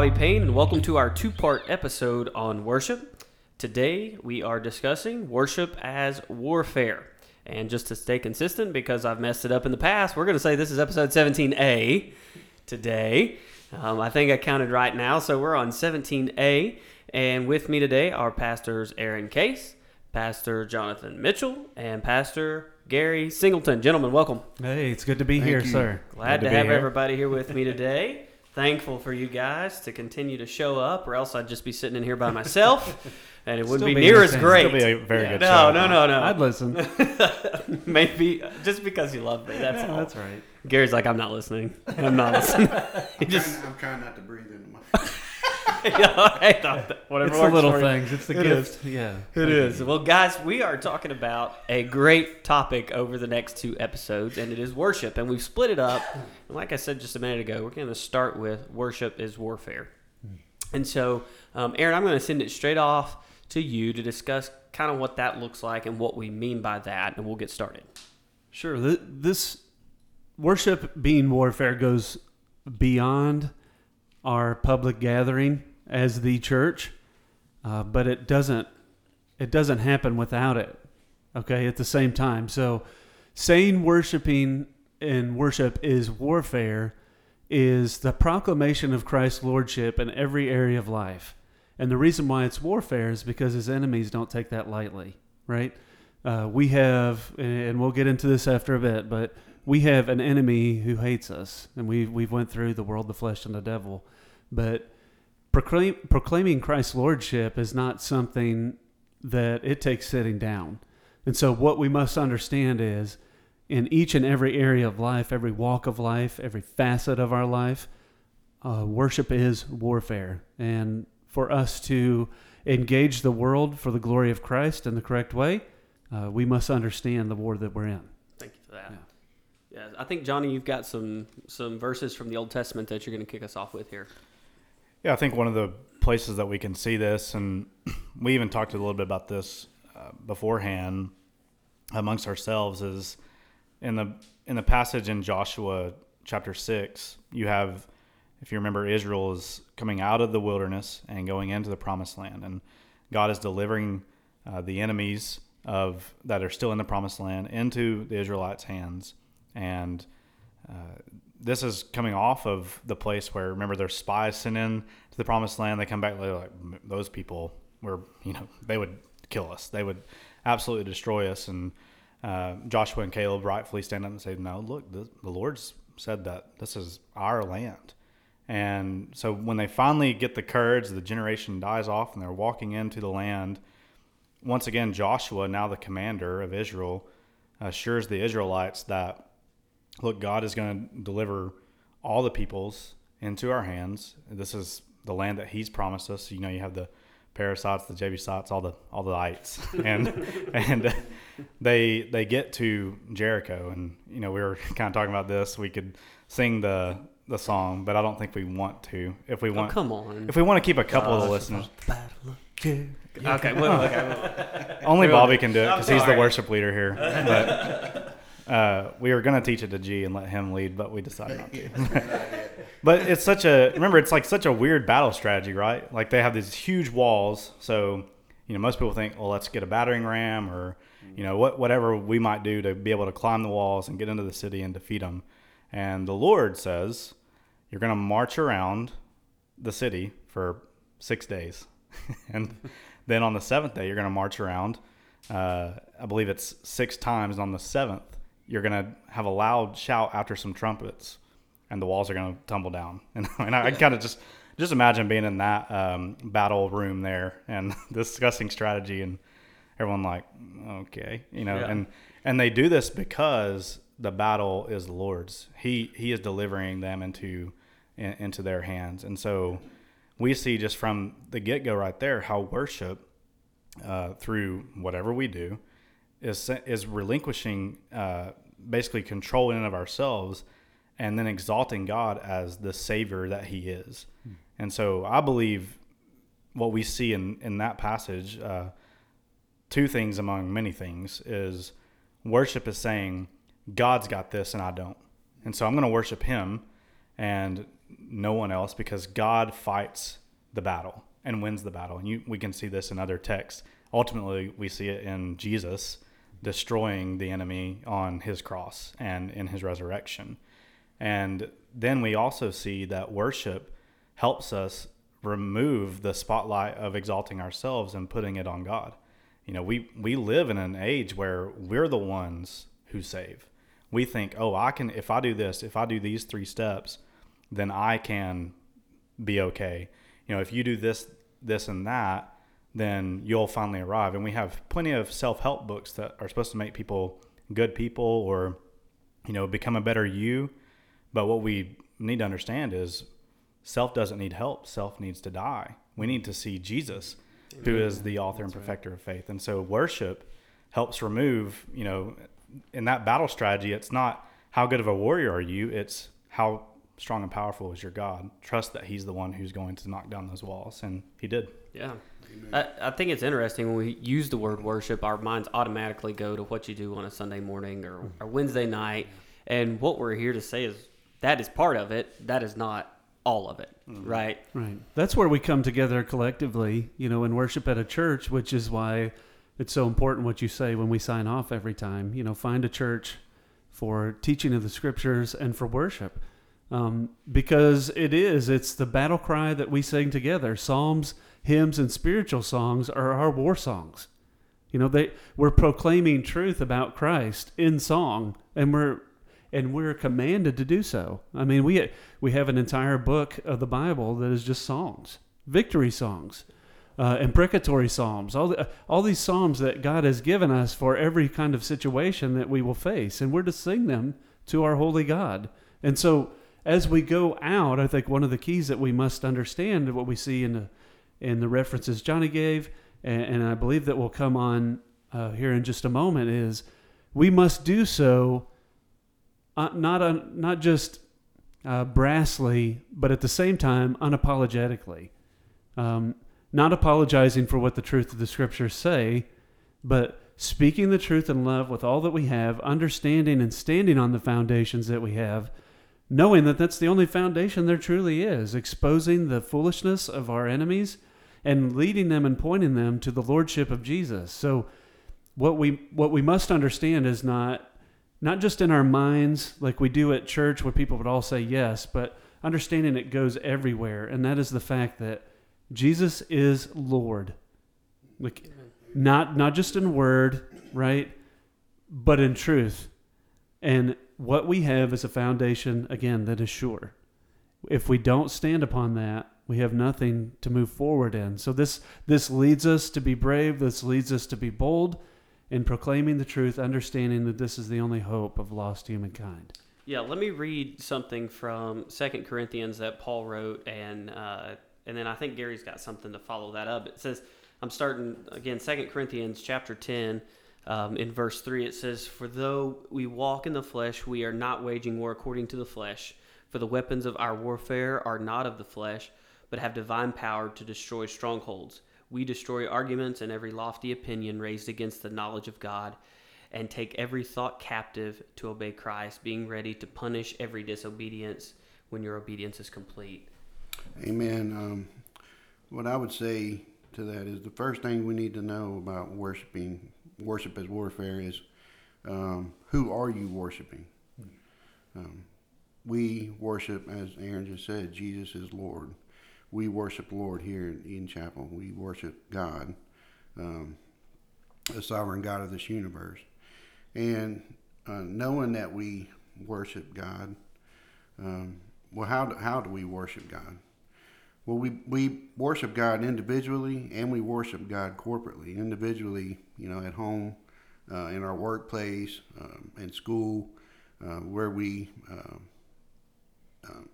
Bobby Payne, and welcome to our two part episode on worship. Today, we are discussing worship as warfare. And just to stay consistent, because I've messed it up in the past, we're going to say this is episode 17A today. Um, I think I counted right now, so we're on 17A. And with me today are Pastors Aaron Case, Pastor Jonathan Mitchell, and Pastor Gary Singleton. Gentlemen, welcome. Hey, it's good to be here, you. sir. Glad Good to, to have here. everybody here with me today. Thankful for you guys to continue to show up, or else I'd just be sitting in here by myself, and it wouldn't be be near as entertaining. great. Still be a very good no, show. no, no, no, I'd listen. Maybe just because you love me. That's Yeah, all. that's right. Gary's like, I'm not listening. I'm not listening. I'm, just, trying, I'm trying not to breathe into my. you know, hey, whatever It's the little for things. It's the It is. gift. Yeah. It is. Well, guys, we are talking about a great topic over the next two episodes, and it is worship. And we've split it up. And like I said just a minute ago, we're going to start with worship is warfare. And so, um, Aaron, I'm going to send it straight off to you to discuss kind of what that looks like and what we mean by that, and we'll get started. Sure. Th- This worship being warfare goes beyond our public gathering as the church, uh, but it doesn't. It doesn't happen without it. Okay. At the same time, so saying worshiping and worship is warfare is the proclamation of Christ's lordship in every area of life. And the reason why it's warfare is because his enemies don't take that lightly, right? Uh, we have, and we'll get into this after a bit, but we have an enemy who hates us, and we we've went through the world, the flesh, and the devil. But proclaim, proclaiming Christ's lordship is not something that it takes sitting down. And so, what we must understand is, in each and every area of life, every walk of life, every facet of our life, uh, worship is warfare. And for us to engage the world for the glory of Christ in the correct way, uh, we must understand the war that we're in. Thank you for that. Yeah. I think Johnny, you've got some some verses from the Old Testament that you're going to kick us off with here. Yeah, I think one of the places that we can see this, and we even talked a little bit about this uh, beforehand amongst ourselves, is in the in the passage in Joshua chapter six. You have, if you remember, Israel is coming out of the wilderness and going into the promised land, and God is delivering uh, the enemies of that are still in the promised land into the Israelites' hands, and uh, this is coming off of the place where remember there's spies sent in to the promised land. They come back they're like those people were you know they would kill us. They would absolutely destroy us. And uh, Joshua and Caleb rightfully stand up and say, no, look, the, the Lord's said that this is our land. And so when they finally get the courage, the generation dies off, and they're walking into the land. Once again, Joshua, now the commander of Israel, assures the Israelites that look, God is going to deliver all the peoples into our hands. This is the land that He's promised us. You know, you have the Perizzites, the Jebusites, all the all the ites, and and they they get to Jericho, and you know we were kind of talking about this. We could sing the the song, but I don't think we want to. If we Oh, want, come on. if we want to keep a couple of the listeners, okay, well, okay. only Bobby can do it because he's the worship leader here. But uh, we were going to teach it to G and let him lead, but we decided not to. but it's such a remember, it's like such a weird battle strategy, right? Like they have these huge walls, so you know most people think, well, let's get a battering ram or you know what whatever we might do to be able to climb the walls and get into the city and defeat them. And the Lord says, you're going to march around the city for six days. and then on the seventh day, you're going to march around. Uh, I believe it's six times. On the seventh, you're going to have a loud shout after some trumpets, and the walls are going to tumble down. And, and I, I kind of just just imagine being in that um, battle room there and discussing strategy and everyone like, okay, you know, Yeah. and and they do this because the battle is the Lord's. He he is delivering them into in, into their hands, and so we see just from the get go right there how worship uh, through whatever we do is is relinquishing uh, basically control in of ourselves and then exalting God as the savior that he is. And so I believe what we see in, in that passage, uh, two things among many things, is worship is saying, God's got this and I don't. And so I'm going to worship him and no one else because God fights the battle and wins the battle. And you, we can see this in other texts. Ultimately, we see it in Jesus destroying the enemy on his cross and in his resurrection. And then we also see that worship helps us remove the spotlight of exalting ourselves and putting it on God. You know, we, we live in an age where we're the ones who save. We think, oh, I can, if I do this, if I do these three steps, then I can be okay. You know, if you do this, this, and that, then you'll finally arrive. And we have plenty of self help books that are supposed to make people good people or, you know, become a better you. But what we need to understand is self doesn't need help, self needs to die. We need to see Jesus, who is the mm-hmm. author and perfecter of faith. And so worship helps remove, you know, in that battle strategy, it's not how good of a warrior are you, it's how strong and powerful is your God. Trust that He's the one who's going to knock down those walls. And He did. Yeah. I, I think it's interesting when we use the word worship, our minds automatically go to what you do on a Sunday morning or, or Wednesday night. And what we're here to say is that is part of it. That is not all of it, right? Right. That's where we come together collectively, you know, and worship at a church, which is why it's so important what you say when we sign off every time. You know, find a church for teaching of the scriptures and for worship. Um, because it is, it's the battle cry that we sing together. Psalms, hymns, and spiritual songs are our war songs. You know, they we're proclaiming truth about Christ in song, and we're and we're commanded to do so. I mean, we we have an entire book of the Bible that is just songs, victory songs, uh, imprecatory psalms, all the, all these psalms that God has given us for every kind of situation that we will face, and we're to sing them to our holy God. And so, as we go out, I think one of the keys that we must understand, what we see in the in the references Johnny gave, and, and I believe that will come on uh, here in just a moment, is we must do so uh, not not just uh, brassly, but at the same time unapologetically, um, not apologizing for what the truth of the scriptures say, but speaking the truth in love with all that we have, understanding and standing on the foundations that we have, knowing that that's the only foundation there truly is, exposing the foolishness of our enemies and leading them and pointing them to the lordship of Jesus. So what we what we must understand is not not just in our minds like we do at church where people would all say yes, but understanding it goes everywhere and that is the fact that Jesus is Lord. Like not not just in word, right? But in truth. And what we have is a foundation again that is sure. If we don't stand upon that, we have nothing to move forward in. So this this leads us to be brave, this leads us to be bold in proclaiming the truth, understanding that this is the only hope of lost humankind. Yeah, let me read something from Second Corinthians that Paul wrote, and uh, and then I think Gary's got something to follow that up. It says, I'm starting again, Second Corinthians chapter ten, um, in verse three. It says, "For though we walk in the flesh, we are not waging war according to the flesh. For the weapons of our warfare are not of the flesh, but have divine power to destroy strongholds. We destroy arguments and every lofty opinion raised against the knowledge of God." and take every thought captive to obey Christ, being ready to punish every disobedience when your obedience is complete. Amen. Um, what I would say to that is the first thing we need to know about worshiping, worship as warfare, is um, who are you worshiping? Um, we worship, as Aaron just said, Jesus is Lord. We worship Lord here in Eden Chapel. We worship God, um, the sovereign God of this universe. And uh, knowing that we worship God, um, well, how do, how do we worship God? Well, we, we worship God individually and we worship God corporately. Individually, you know, at home, uh, in our workplace, um, in school, uh, where we um, um,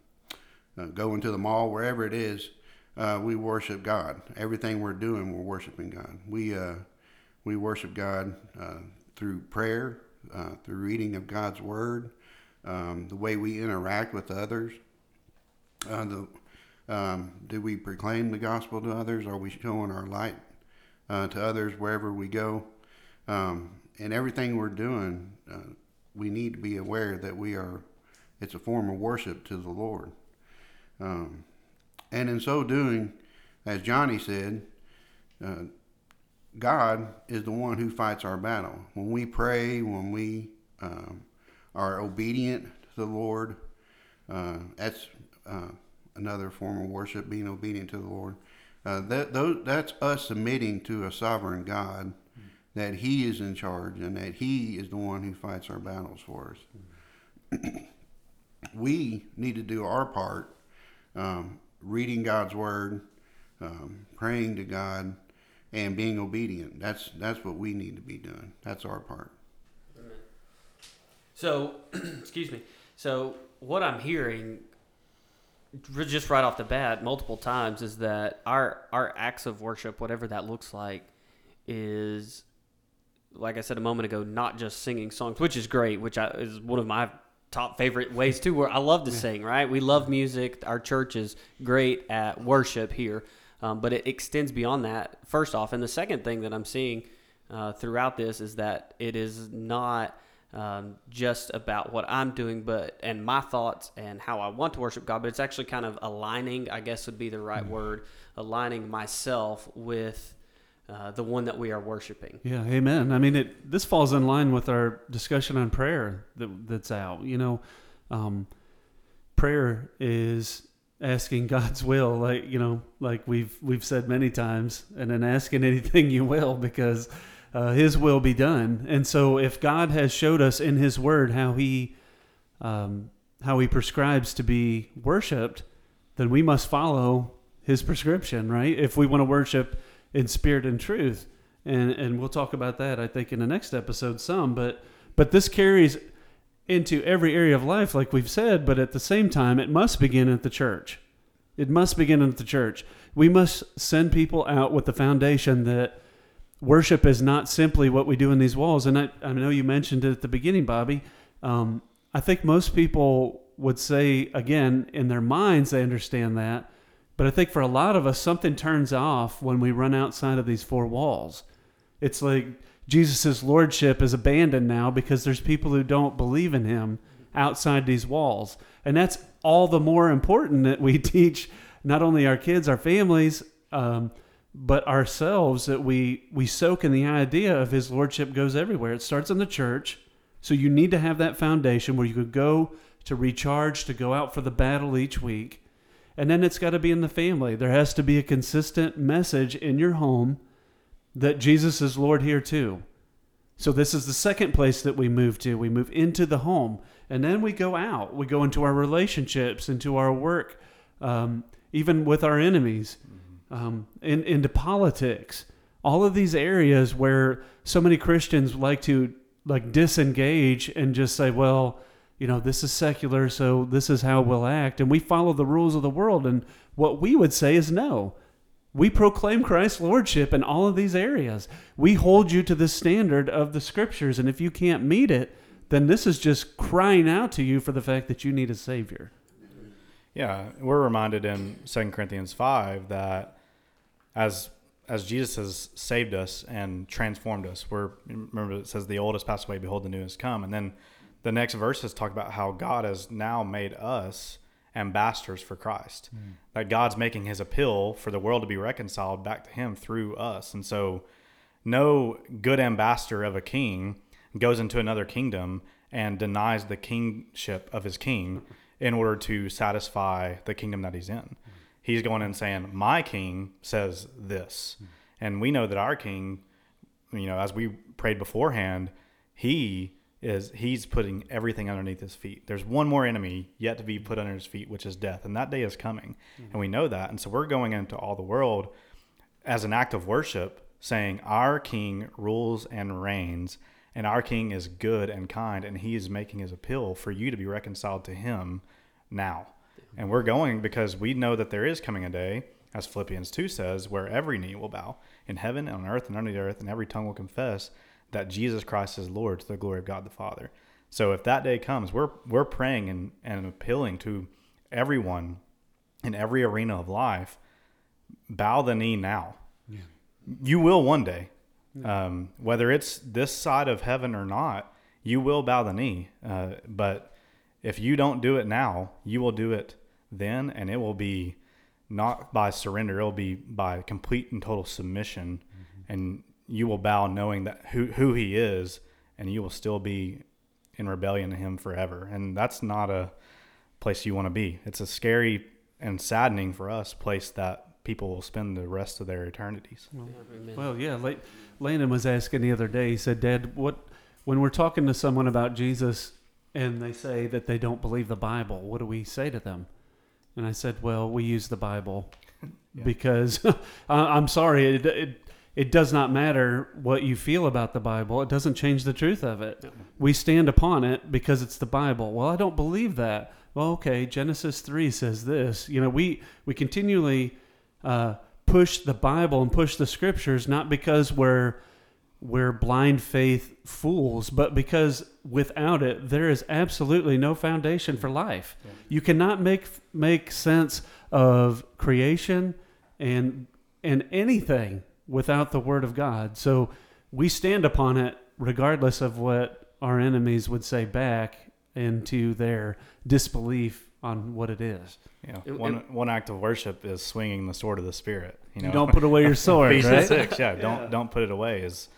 uh, go into the mall, wherever it is, uh, we worship God. Everything we're doing, we're worshiping God. We uh, we worship God uh, through prayer, through reading of God's Word, um, the way we interact with others. the um, do we proclaim the gospel to others? Are we showing our light uh, to others wherever we go? Um, and everything we're doing, uh, we need to be aware that we are, it's a form of worship to the Lord. Um, and in so doing, as Johnny said, uh, God is the one who fights our battle. When we pray, when we um, are obedient to the Lord, uh, that's uh, another form of worship, being obedient to the Lord. Uh, that those, that's us submitting to a sovereign God, that He is in charge and that He is the one who fights our battles for us. we need to do our part, um, reading God's Word, um, praying to God, and being obedient. That's that's what we need to be doing. That's our part. So, excuse me. So, what I'm hearing just right off the bat multiple times is that our our acts of worship whatever that looks like is like I said a moment ago not just singing songs which is great which I, is one of my top favorite ways too where I love to sing right we love music our church is great at worship here um, but it extends beyond that first off and the second thing that I'm seeing uh, throughout this is that it is not um, just about what I'm doing, but and my thoughts and how I want to worship God. But it's actually kind of aligning, I guess would be the right mm-hmm. word, aligning myself with uh, the one that we are worshiping. Yeah, amen. I mean, it this falls in line with our discussion on prayer that, that's out. You know, um, prayer is asking God's will, like you know, like we've we've said many times, and then asking anything you will because uh, His will be done. And so, if God has showed us in His Word how He um, how He prescribes to be worshipped, then we must follow His prescription, right? If we want to worship in spirit and truth, and and we'll talk about that I think in the next episode some. But but this carries into every area of life, like we've said. But at the same time, it must begin at the church. It must begin at the church. We must send people out with the foundation that worship is not simply what we do in these walls. And I, I know you mentioned it at the beginning, Bobby. Um, I think most people would say, again, in their minds, they understand that. But I think for a lot of us, something turns off when we run outside of these four walls. It's like Jesus' lordship is abandoned now because there's people who don't believe in him outside these walls. And that's all the more important that we teach not only our kids, our families, um, but ourselves that we we soak in the idea of his lordship goes everywhere it starts in the church so you need to have that foundation where you could go to recharge to go out for the battle each week and then it's got to be in the family. There has to be a consistent message in your home that jesus is lord here too. So this is the second place that we move to. We move into the home and then we go out. We go into our relationships into our work um, even with our enemies um, in, into politics, all of these areas where so many Christians like to like disengage and just say, well, you know, this is secular, so this is how we'll act, and we follow the rules of the world. And what we would say is no. We proclaim Christ's lordship in all of these areas. We hold you to the standard of the scriptures, and if you can't meet it, then this is just crying out to you for the fact that you need a savior. Yeah, we're reminded in 2 Corinthians 5 that as as Jesus has saved us and transformed us. We're remember it says the old has passed away, behold the new has come. And then the next verses talk about how God has now made us ambassadors for Christ. Mm. That God's making his appeal for the world to be reconciled back to him through us. And so no good ambassador of a king goes into another kingdom and denies the kingship of his king in order to satisfy the kingdom that he's in. He's going and saying, My king says this. And we know that our king, you know, as we prayed beforehand, he is he's putting everything underneath his feet. There's one more enemy yet to be put under his feet, which is death, and that day is coming, mm-hmm. and we know that. And so we're going into all the world as an act of worship, saying our King rules and reigns, and our King is good and kind, and He is making His appeal for you to be reconciled to Him now. Mm-hmm. And we're going because we know that there is coming a day, as Philippians 2 says, where every knee will bow in heaven, and on earth, and under the earth, and every tongue will confess that Jesus Christ is Lord to the glory of God the Father. So if that day comes, we're we're praying and, and appealing to everyone in every arena of life, bow the knee now. You will one day. Um, whether it's this side of heaven or not, you will bow the knee. Uh, but if you don't do it now, you will do it then, and it will be not by surrender. It will be by complete and total submission, and you will bow knowing that who who He is, and you will still be in rebellion to Him forever. And that's not a place you want to be. It's a scary and saddening for us place that people will spend the rest of their eternities. Amen. Well, yeah. La- Landon was asking the other day. He said, "Dad, what when we're talking to someone about Jesus and they say that they don't believe the Bible, what do we say to them?" And I said, "Well, we use the Bible Yeah. because I- I'm sorry, it, it it does not matter what you feel about the Bible. It doesn't change the truth of it. Yeah. We stand upon it because it's the Bible. Well, I don't believe that. Well, okay, Genesis three says this. You know, we we continually uh, push the Bible and push the Scriptures not because we're we're blind faith fools, but because without it, there is absolutely no foundation for life. Yeah. You cannot make make sense of creation and and anything without the Word of God. So we stand upon it regardless of what our enemies would say back into their disbelief on what it is. Yeah, It- one it- one act of worship is swinging the sword of the spirit. You know, You don't put away your sword, Ephesians right? six. Yeah, don't don't put it away. Is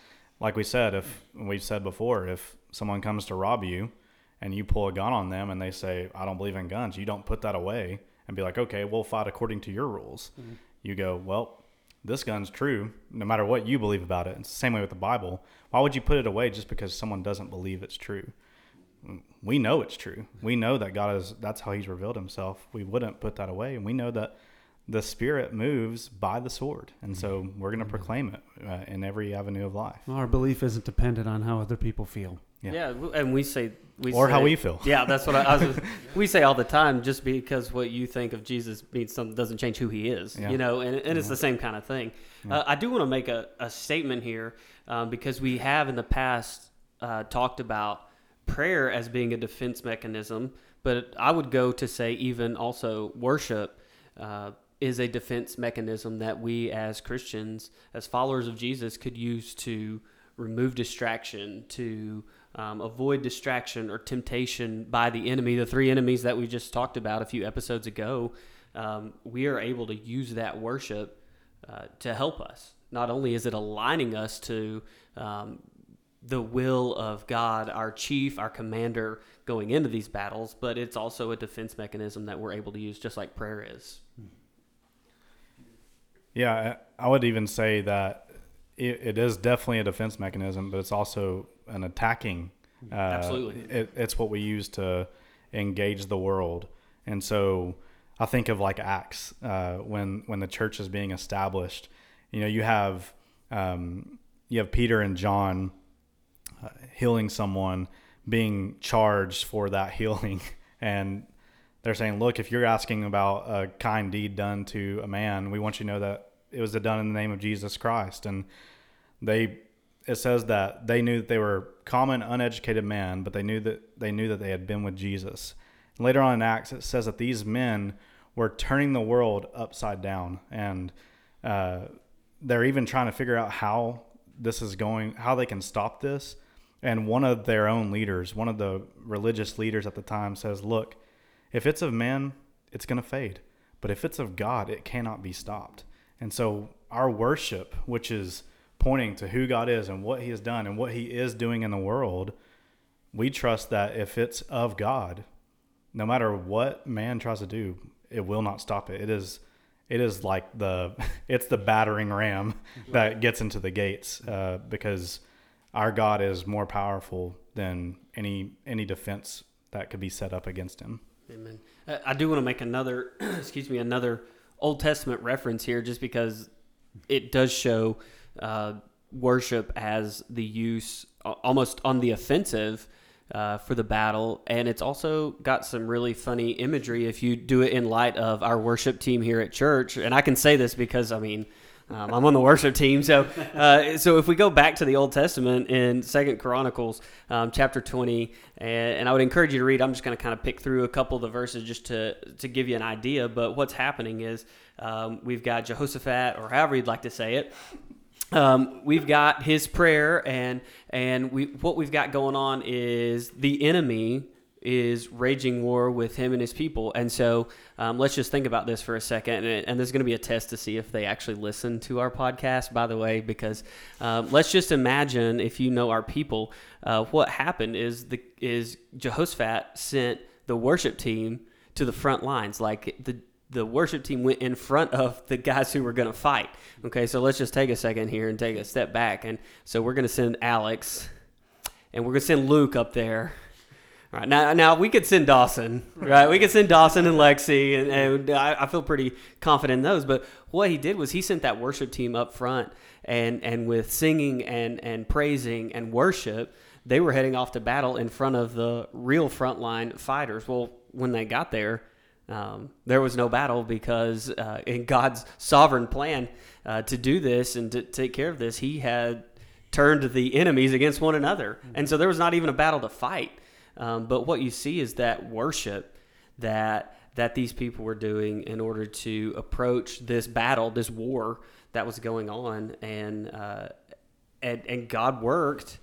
like we said. If we've said before, if someone comes to rob you, and you pull a gun on them, and they say, "I don't believe in guns," you don't put that away and be like, "Okay, we'll fight according to your rules." Mm-hmm. You go, "Well, this gun's true, no matter what you believe about it." It's the same way with the Bible. Why would you put it away just because someone doesn't believe it's true? we know it's true. We know that God is that's how he's revealed himself. We wouldn't put that away and we know that the spirit moves by the sword. And so we're going to proclaim it uh, in every avenue of life. Our belief isn't dependent on how other people feel. Yeah. Yeah, and we say we or how we feel. Yeah, that's what I, I was. we say all the time. Just because what you think of Jesus means something doesn't change who he is. Yeah. You know, and, and it's the same kind of thing. Yeah. Uh, I do want to make a, a statement here um, because we have in the past uh, talked about prayer as being a defense mechanism, but I would go to say even also worship. Uh, is a defense mechanism that we as Christians, as followers of Jesus, could use to remove distraction, to um, avoid distraction or temptation by the enemy, the three enemies that we just talked about a few episodes ago. Um, we are able to use that worship uh, to help us. Not only is it aligning us to um, the will of God, our chief, our commander, going into these battles, but it's also a defense mechanism that we're able to use, just like prayer is. Yeah, I I would even say that it, it is definitely a defense mechanism, but it's also an attacking. Uh, Absolutely. It, it's what we use to engage the world, and so I think of like Acts uh, when when the church is being established. You know, you have um, you have Peter and John uh, healing someone, being charged for that healing, and they're saying, look, if you're asking about a kind deed done to a man, we want you to know that it was done in the name of Jesus Christ. And they, it says that they knew that they were common, uneducated men, but they knew that they knew that they had been with Jesus. And later on in Acts, it says that these men were turning the world upside down, and uh, they're even trying to figure out how this is going, how they can stop this. And one of their own leaders, one of the religious leaders at the time, says, "Look." If it's of men, it's going to fade. But if it's of God, it cannot be stopped. And so our worship, which is pointing to who God is and what he has done and what he is doing in the world, we trust that if it's of God, no matter what man tries to do, it will not stop it. It is it is like the it's the battering ram that gets into the gates uh, because our God is more powerful than any any defense that could be set up against him. Amen. Uh, I do want to make another, excuse me, another Old Testament reference here, just because it does show uh, worship as the use almost on the offensive uh, for the battle, and it's also got some really funny imagery if you do it in light of our worship team here at church. And I can say this because I mean. Um, I'm on the worship team, so uh, so if we go back to the Old Testament in Second Chronicles, um, chapter 20, and, and, I would encourage you to read. I'm just going to kind of pick through a couple of the verses just to to give you an idea. But what's happening is um, we've got Jehoshaphat, or however you'd like to say it, um, we've got his prayer, and and we what we've got going on is the enemy is raging war with him and his people. And so um, let's just think about this for a second. And, and there's going to be a test to see if they actually listen to our podcast, by the way, because um, let's just imagine if you know our people, uh, what happened is the is Jehoshaphat sent the worship team to the front lines, like the the worship team went in front of the guys who were going to fight. Okay, so let's just take a second here and take a step back. And so we're going to send Alex, and we're going to send Luke up there. Right, now, now we could send Dawson, right? We could send Dawson and Lexi, and, and I, I feel pretty confident in those. But what he did was he sent that worship team up front, and and with singing and and praising and worship, they were heading off to battle in front of the real frontline fighters. Well, when they got there, um, there was no battle because uh, in God's sovereign plan uh, to do this and to take care of this, He had turned the enemies against one another, and so there was not even a battle to fight. Um, but what you see is that worship that that these people were doing in order to approach this battle, this war that was going on, and uh, and and God worked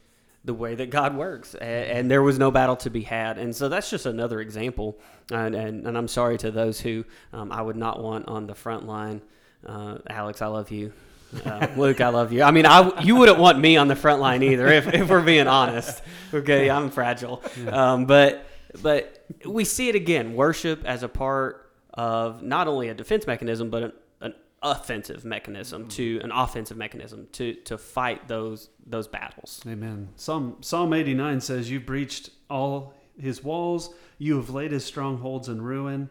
the way that God works, and, and, there was no battle to be had. And so that's just another example. And, and, and I'm sorry to those who um, I would not want on the front line. Uh, Alex, I love you. Uh, Luke, I love you. I mean, I you wouldn't want me on the front line either, if, if we're being honest. Okay, I'm fragile. Um, but but we see it again. Worship as a part of not only a defense mechanism, but an offensive mechanism to an offensive mechanism to to fight those those battles. Amen. Psalm Psalm 89 says you breached all his walls, you have laid his strongholds in ruin.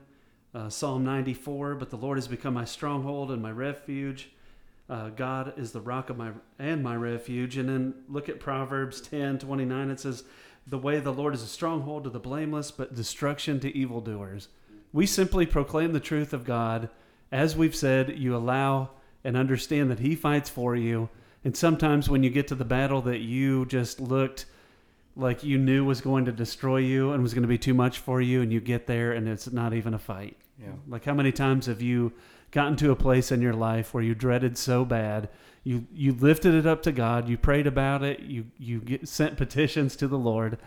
Uh, Psalm 94, but the Lord has become my stronghold and my refuge. Uh, God is the rock of my and my refuge. And then look at Proverbs 10, 29. It says, the way of the Lord is a stronghold to the blameless, but destruction to evildoers. We simply proclaim the truth of God as we've said, you allow and understand that He fights for you. And sometimes when you get to the battle that you just looked like you knew was going to destroy you and was going to be too much for you, and you get there and it's not even a fight. Yeah. Like how many times have you gotten to a place in your life where you dreaded so bad? You you lifted it up to God, you prayed about it, you you get, sent petitions to the Lord,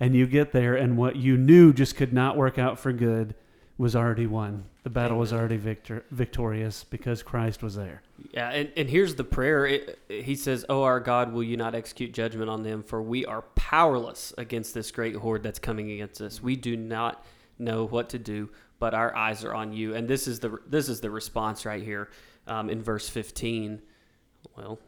and you get there, and what you knew just could not work out for good was already won. The battle was already victor, victorious because Christ was there. Yeah, and, and here's the prayer. It, he says, Oh, our God, will you not execute judgment on them? For we are powerless against this great horde that's coming against us. We do not know what to do, but our eyes are on you. And this is the this is the response right here um, in verse 15. Well,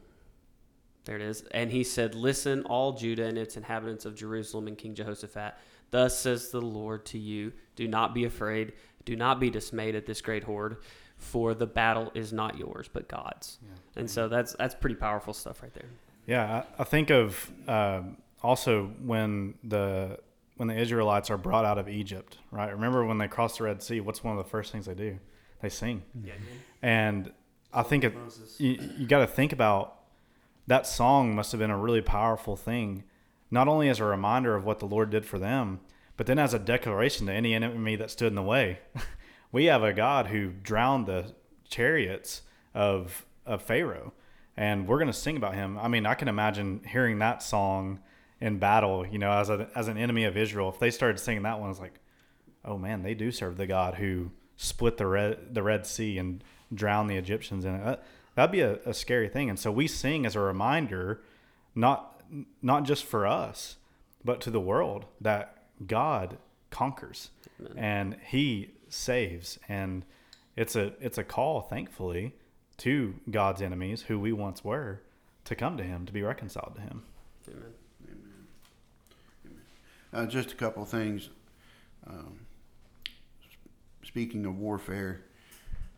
there it is. And he said, Listen, all Judah and its inhabitants of Jerusalem and King Jehoshaphat. Thus says the Lord to you Do not be afraid, do not be dismayed at this great horde, for the battle is not yours, but God's. Yeah. And so that's that's pretty powerful stuff right there. Yeah, I, I think of uh, also when the when the Israelites are brought out of Egypt, right? Remember when they cross the Red Sea? What's one of the first things they do? They sing. Yeah. And I think it, you, you got to think about that song must have been a really powerful thing not only as a reminder of what the Lord did for them, but then as a declaration to any enemy that stood in the way. we have a God who drowned the chariots of of Pharaoh, and we're going to sing about him. I mean, I can imagine hearing that song in battle. You know, as a as an enemy of Israel, if they started singing that one, it's like, oh man, they do serve the God who split the red the Red Sea and drowned the Egyptians in it. That, that'd be a, a scary thing. And so we sing as a reminder, not not just for us, but to the world that God conquers Amen. and He saves, and it's a it's a call, thankfully, to God's enemies, who we once were, to come to Him to be reconciled to Him. Amen. Uh, just a couple of things. Um, speaking of warfare,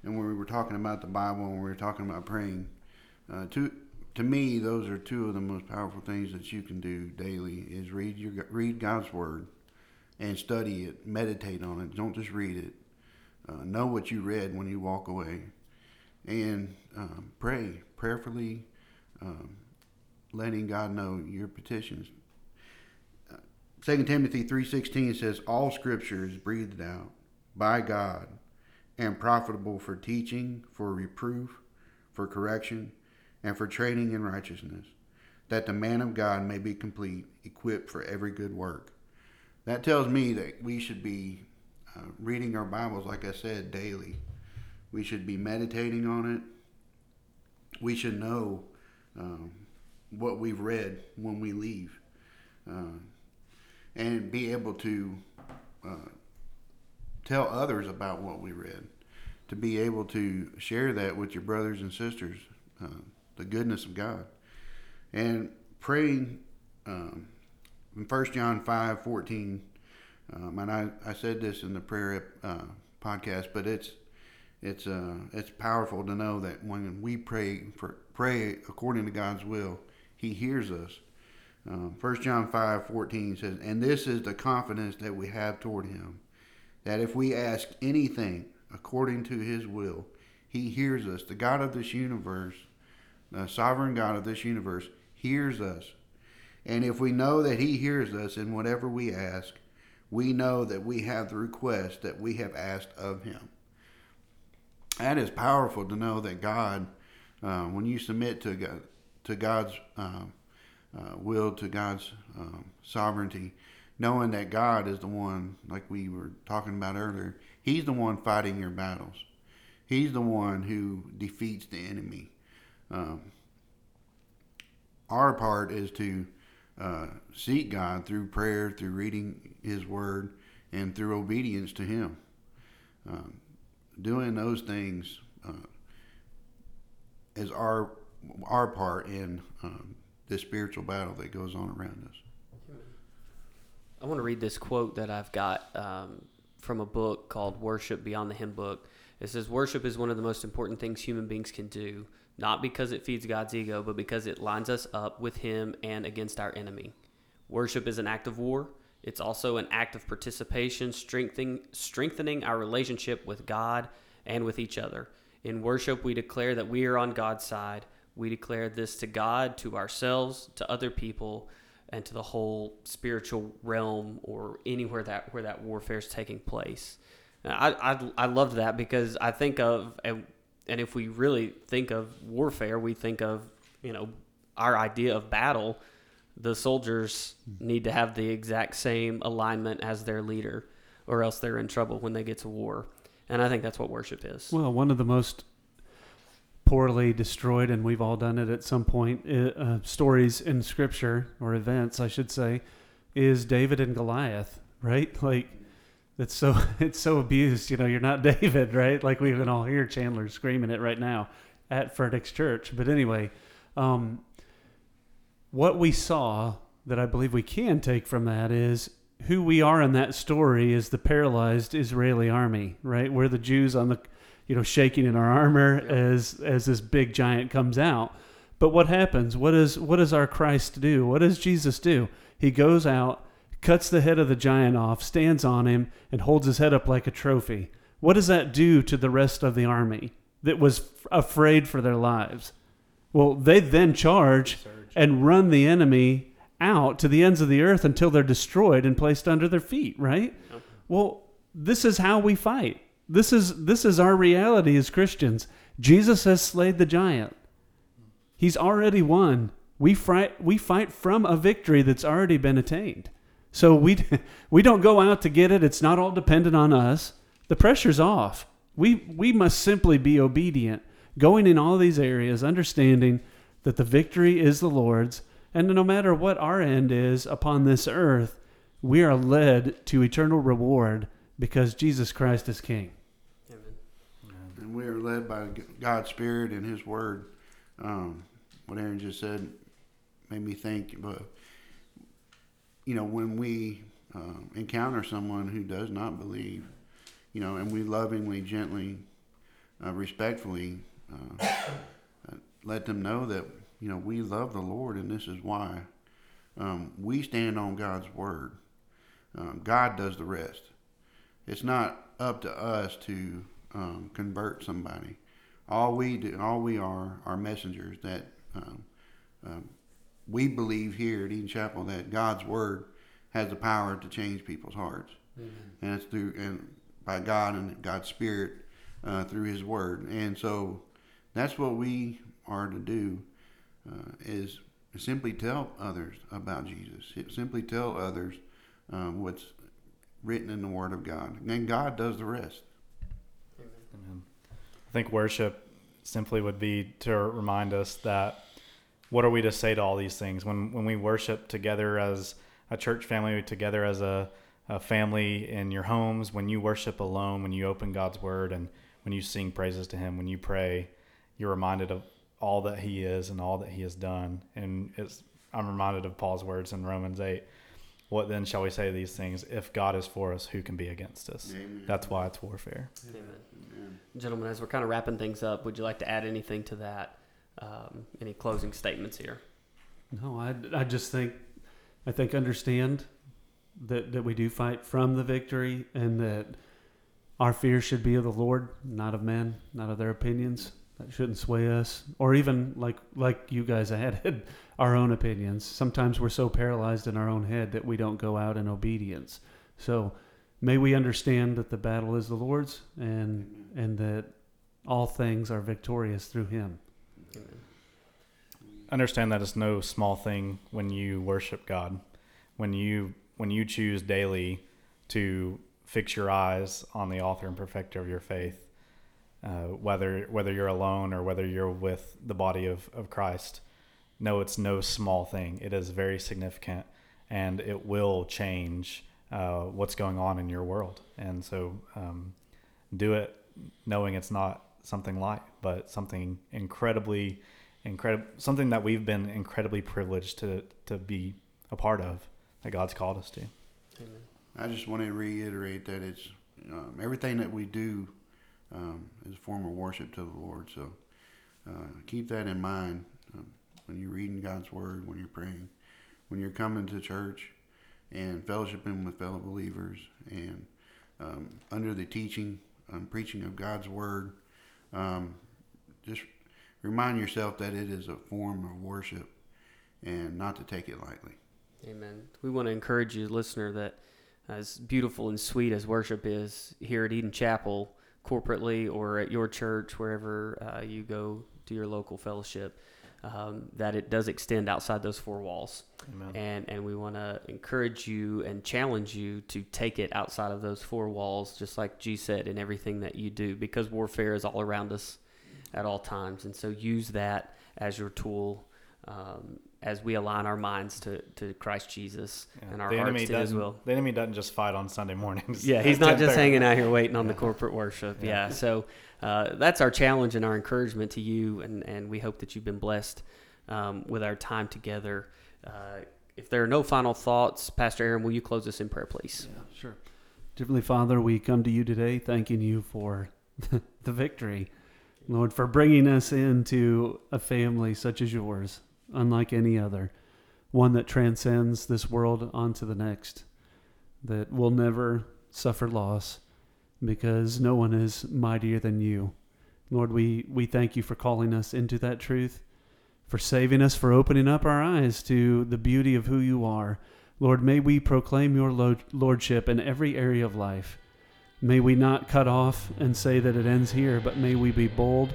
and when we were talking about the Bible and we were talking about praying, uh, to to me, those are two of the most powerful things that you can do daily: is read your read God's Word and study it, meditate on it. Don't just read it. Uh, know what you read when you walk away, and um, pray prayerfully, um, letting God know your petitions. Uh, Second Timothy three sixteen says, "All Scripture is breathed out by God and profitable for teaching, for reproof, for correction, and for training in righteousness, that the man of God may be complete, equipped for every good work." That tells me that we should be uh, reading our Bibles, like I said, daily. We should be meditating on it. We should know um, what we've read when we leave, uh, and be able to uh, tell others about what we read. To be able to share that with your brothers and sisters, uh, the goodness of God, and praying. Um, in 1 John 5 14, um, and I, I said this in the prayer uh, podcast, but it's it's uh, it's powerful to know that when we pray for pray according to God's will, He hears us. Um, 1 John 5 14 says, And this is the confidence that we have toward Him, that if we ask anything according to His will, He hears us. The God of this universe, the sovereign God of this universe, hears us and if we know that He hears us in whatever we ask, we know that we have the request that we have asked of Him. That is powerful to know that God, uh, when you submit to God, to God's uh, uh, will, to God's um, sovereignty, knowing that God is the one, like we were talking about earlier, He's the one fighting your battles. He's the one who defeats the enemy. Um, our part is to uh, seek God through prayer, through reading His Word, and through obedience to Him. Um, doing those things uh, is our our part in um, this spiritual battle that goes on around us. I want to read this quote that I've got um, from a book called Worship Beyond the Hymn Book. It says, Worship is one of the most important things human beings can do not because it feeds God's ego, but because it lines us up with Him and against our enemy. Worship is an act of war. It's also an act of participation, strengthening, strengthening our relationship with God and with each other. In worship, we declare that we are on God's side. We declare this to God, to ourselves, to other people, and to the whole spiritual realm or anywhere that where that warfare is taking place. I, I I loved that because I think of and and if we really think of warfare, we think of you know our idea of battle. The soldiers hmm. need to have the exact same alignment as their leader, or else they're in trouble when they get to war. And I think that's what worship is. Well, one of the most poorly destroyed, and we've all done it at some point, uh, stories in Scripture or events, I should say, is David and Goliath. Right, like it's so it's so abused. You know, you're not David, right? Like we can all hear Chandler screaming it right now at Ferdix Church. But anyway, um, what we saw that I believe we can take from that is who we are in that story is the paralyzed Israeli army, right? We're the Jews on the, you know, shaking in our armor yeah. as as this big giant comes out. But what happens? What is what does our Christ do? What does Jesus do? He goes out cuts the head of the giant off, stands on him, and holds his head up like a trophy. What does that do to the rest of the army that was f- afraid for their lives? Well, they then charge and run the enemy out to the ends of the earth until they're destroyed and placed under their feet, right? Well, this is how we fight. This is this is our reality as Christians. Jesus has slayed the giant. He's already won. We fight we fight from a victory that's already been attained. So we we don't go out to get it. It's not all dependent on us. The pressure's off. We we must simply be obedient, going in all these areas, understanding that the victory is the Lord's, and no matter what our end is upon this earth, we are led to eternal reward because Jesus Christ is King. And we are led by God's Spirit and His Word. Um, what Aaron just said made me think. But you know, when we um, encounter someone who does not believe, you know, and we lovingly, gently, uh, respectfully uh, uh, let them know that you know we love the Lord, and this is why um, we stand on God's word. Um, God does the rest. It's not up to us to um, convert somebody. All we do, all we are, are messengers that um, um, we believe here at Eden Chapel that God's word has the power to change people's hearts, mm-hmm. and it's through and by God and God's Spirit uh, through His Word, and so that's what we are to do uh, is simply tell others about Jesus. Simply tell others um, what's written in the Word of God, and God does the rest. Amen. I think worship simply would be to remind us that what are we to say to all these things when when we worship together as a church family, together as a, a family in your homes, when you worship alone, when you open God's Word, and when you sing praises to Him, when you pray, you're reminded of all that He is and all that He has done. And it's I'm reminded of Paul's words in Romans eight what then shall we say to these things? If God is for us, who can be against us? Amen. That's why it's warfare. Amen. Gentlemen, as we're kind of wrapping things up, would you like to add anything to that? Um, any closing statements here? No, I, I just think, I think understand that, that we do fight from the victory and that our fear should be of the Lord, not of men, not of their opinions. That shouldn't sway us, or even like like you guys added, our own opinions. Sometimes we're so paralyzed in our own head that we don't go out in obedience. So may we understand that the battle is the Lord's and and that all things are victorious through him. Amen. Understand that it's no small thing when you worship God. When you when you choose daily to fix your eyes on the author and perfecter of your faith, uh, whether whether you're alone or whether you're with the body of, of Christ, no, it's no small thing. It is very significant, and it will change uh, what's going on in your world. And so, um, do it knowing it's not something light, but something incredibly, incredible, something that we've been incredibly privileged to to be a part of, that God's called us to. I just want to reiterate that it's um, everything that we do um, is a form of worship to the Lord. So uh, keep that in mind when you're reading God's Word, when you're praying, when you're coming to church and fellowshipping with fellow believers and um, under the teaching, um, preaching of God's Word, um, just remind yourself that it is a form of worship and not to take it lightly. Amen. We want to encourage you, listener, that as beautiful and sweet as worship is here at Eden Chapel, corporately or at your church, wherever uh, you go to your local fellowship, um, that it does extend outside those four walls. Amen. And and we want to encourage you and challenge you to take it outside of those four walls, just like G said, in everything that you do, because warfare is all around us at all times. And so use that as your tool um, as we align our minds to, to Christ Jesus yeah. and our the hearts to His will. The enemy doesn't just fight on Sunday mornings. Yeah, he's not just hanging out here waiting on the corporate worship. Yeah, yeah. so uh, that's our challenge and our encouragement to you, and, and we hope that you've been blessed um, with our time together. Uh, if there are no final thoughts, Pastor Aaron, will you close us in prayer, please? Yeah, sure. Heavenly Father, we come to you today thanking you for the victory. Lord, for bringing us into a family such as yours unlike any other, one that transcends this world onto the next, that will never suffer loss because no one is mightier than you. Lord, we, we thank you for calling us into that truth, for saving us, for opening up our eyes to the beauty of who you are. Lord, may we proclaim your lordship in every area of life. May we not cut off and say that it ends here, but may we be bold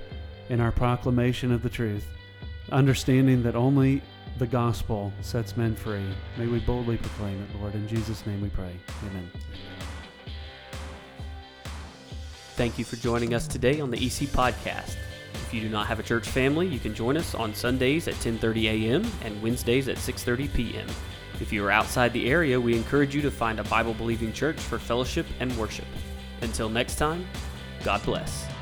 in our proclamation of the truth understanding that only the gospel sets men free. May we boldly proclaim it, Lord. In Jesus' name we pray. Amen. Thank you for joining us today on the EC Podcast. If you do not have a church family, you can join us on Sundays at 10:30 a.m. and Wednesdays at 6:30 p.m. If you are outside the area, we encourage you to find a Bible-believing church for fellowship and worship. Until next time, God bless.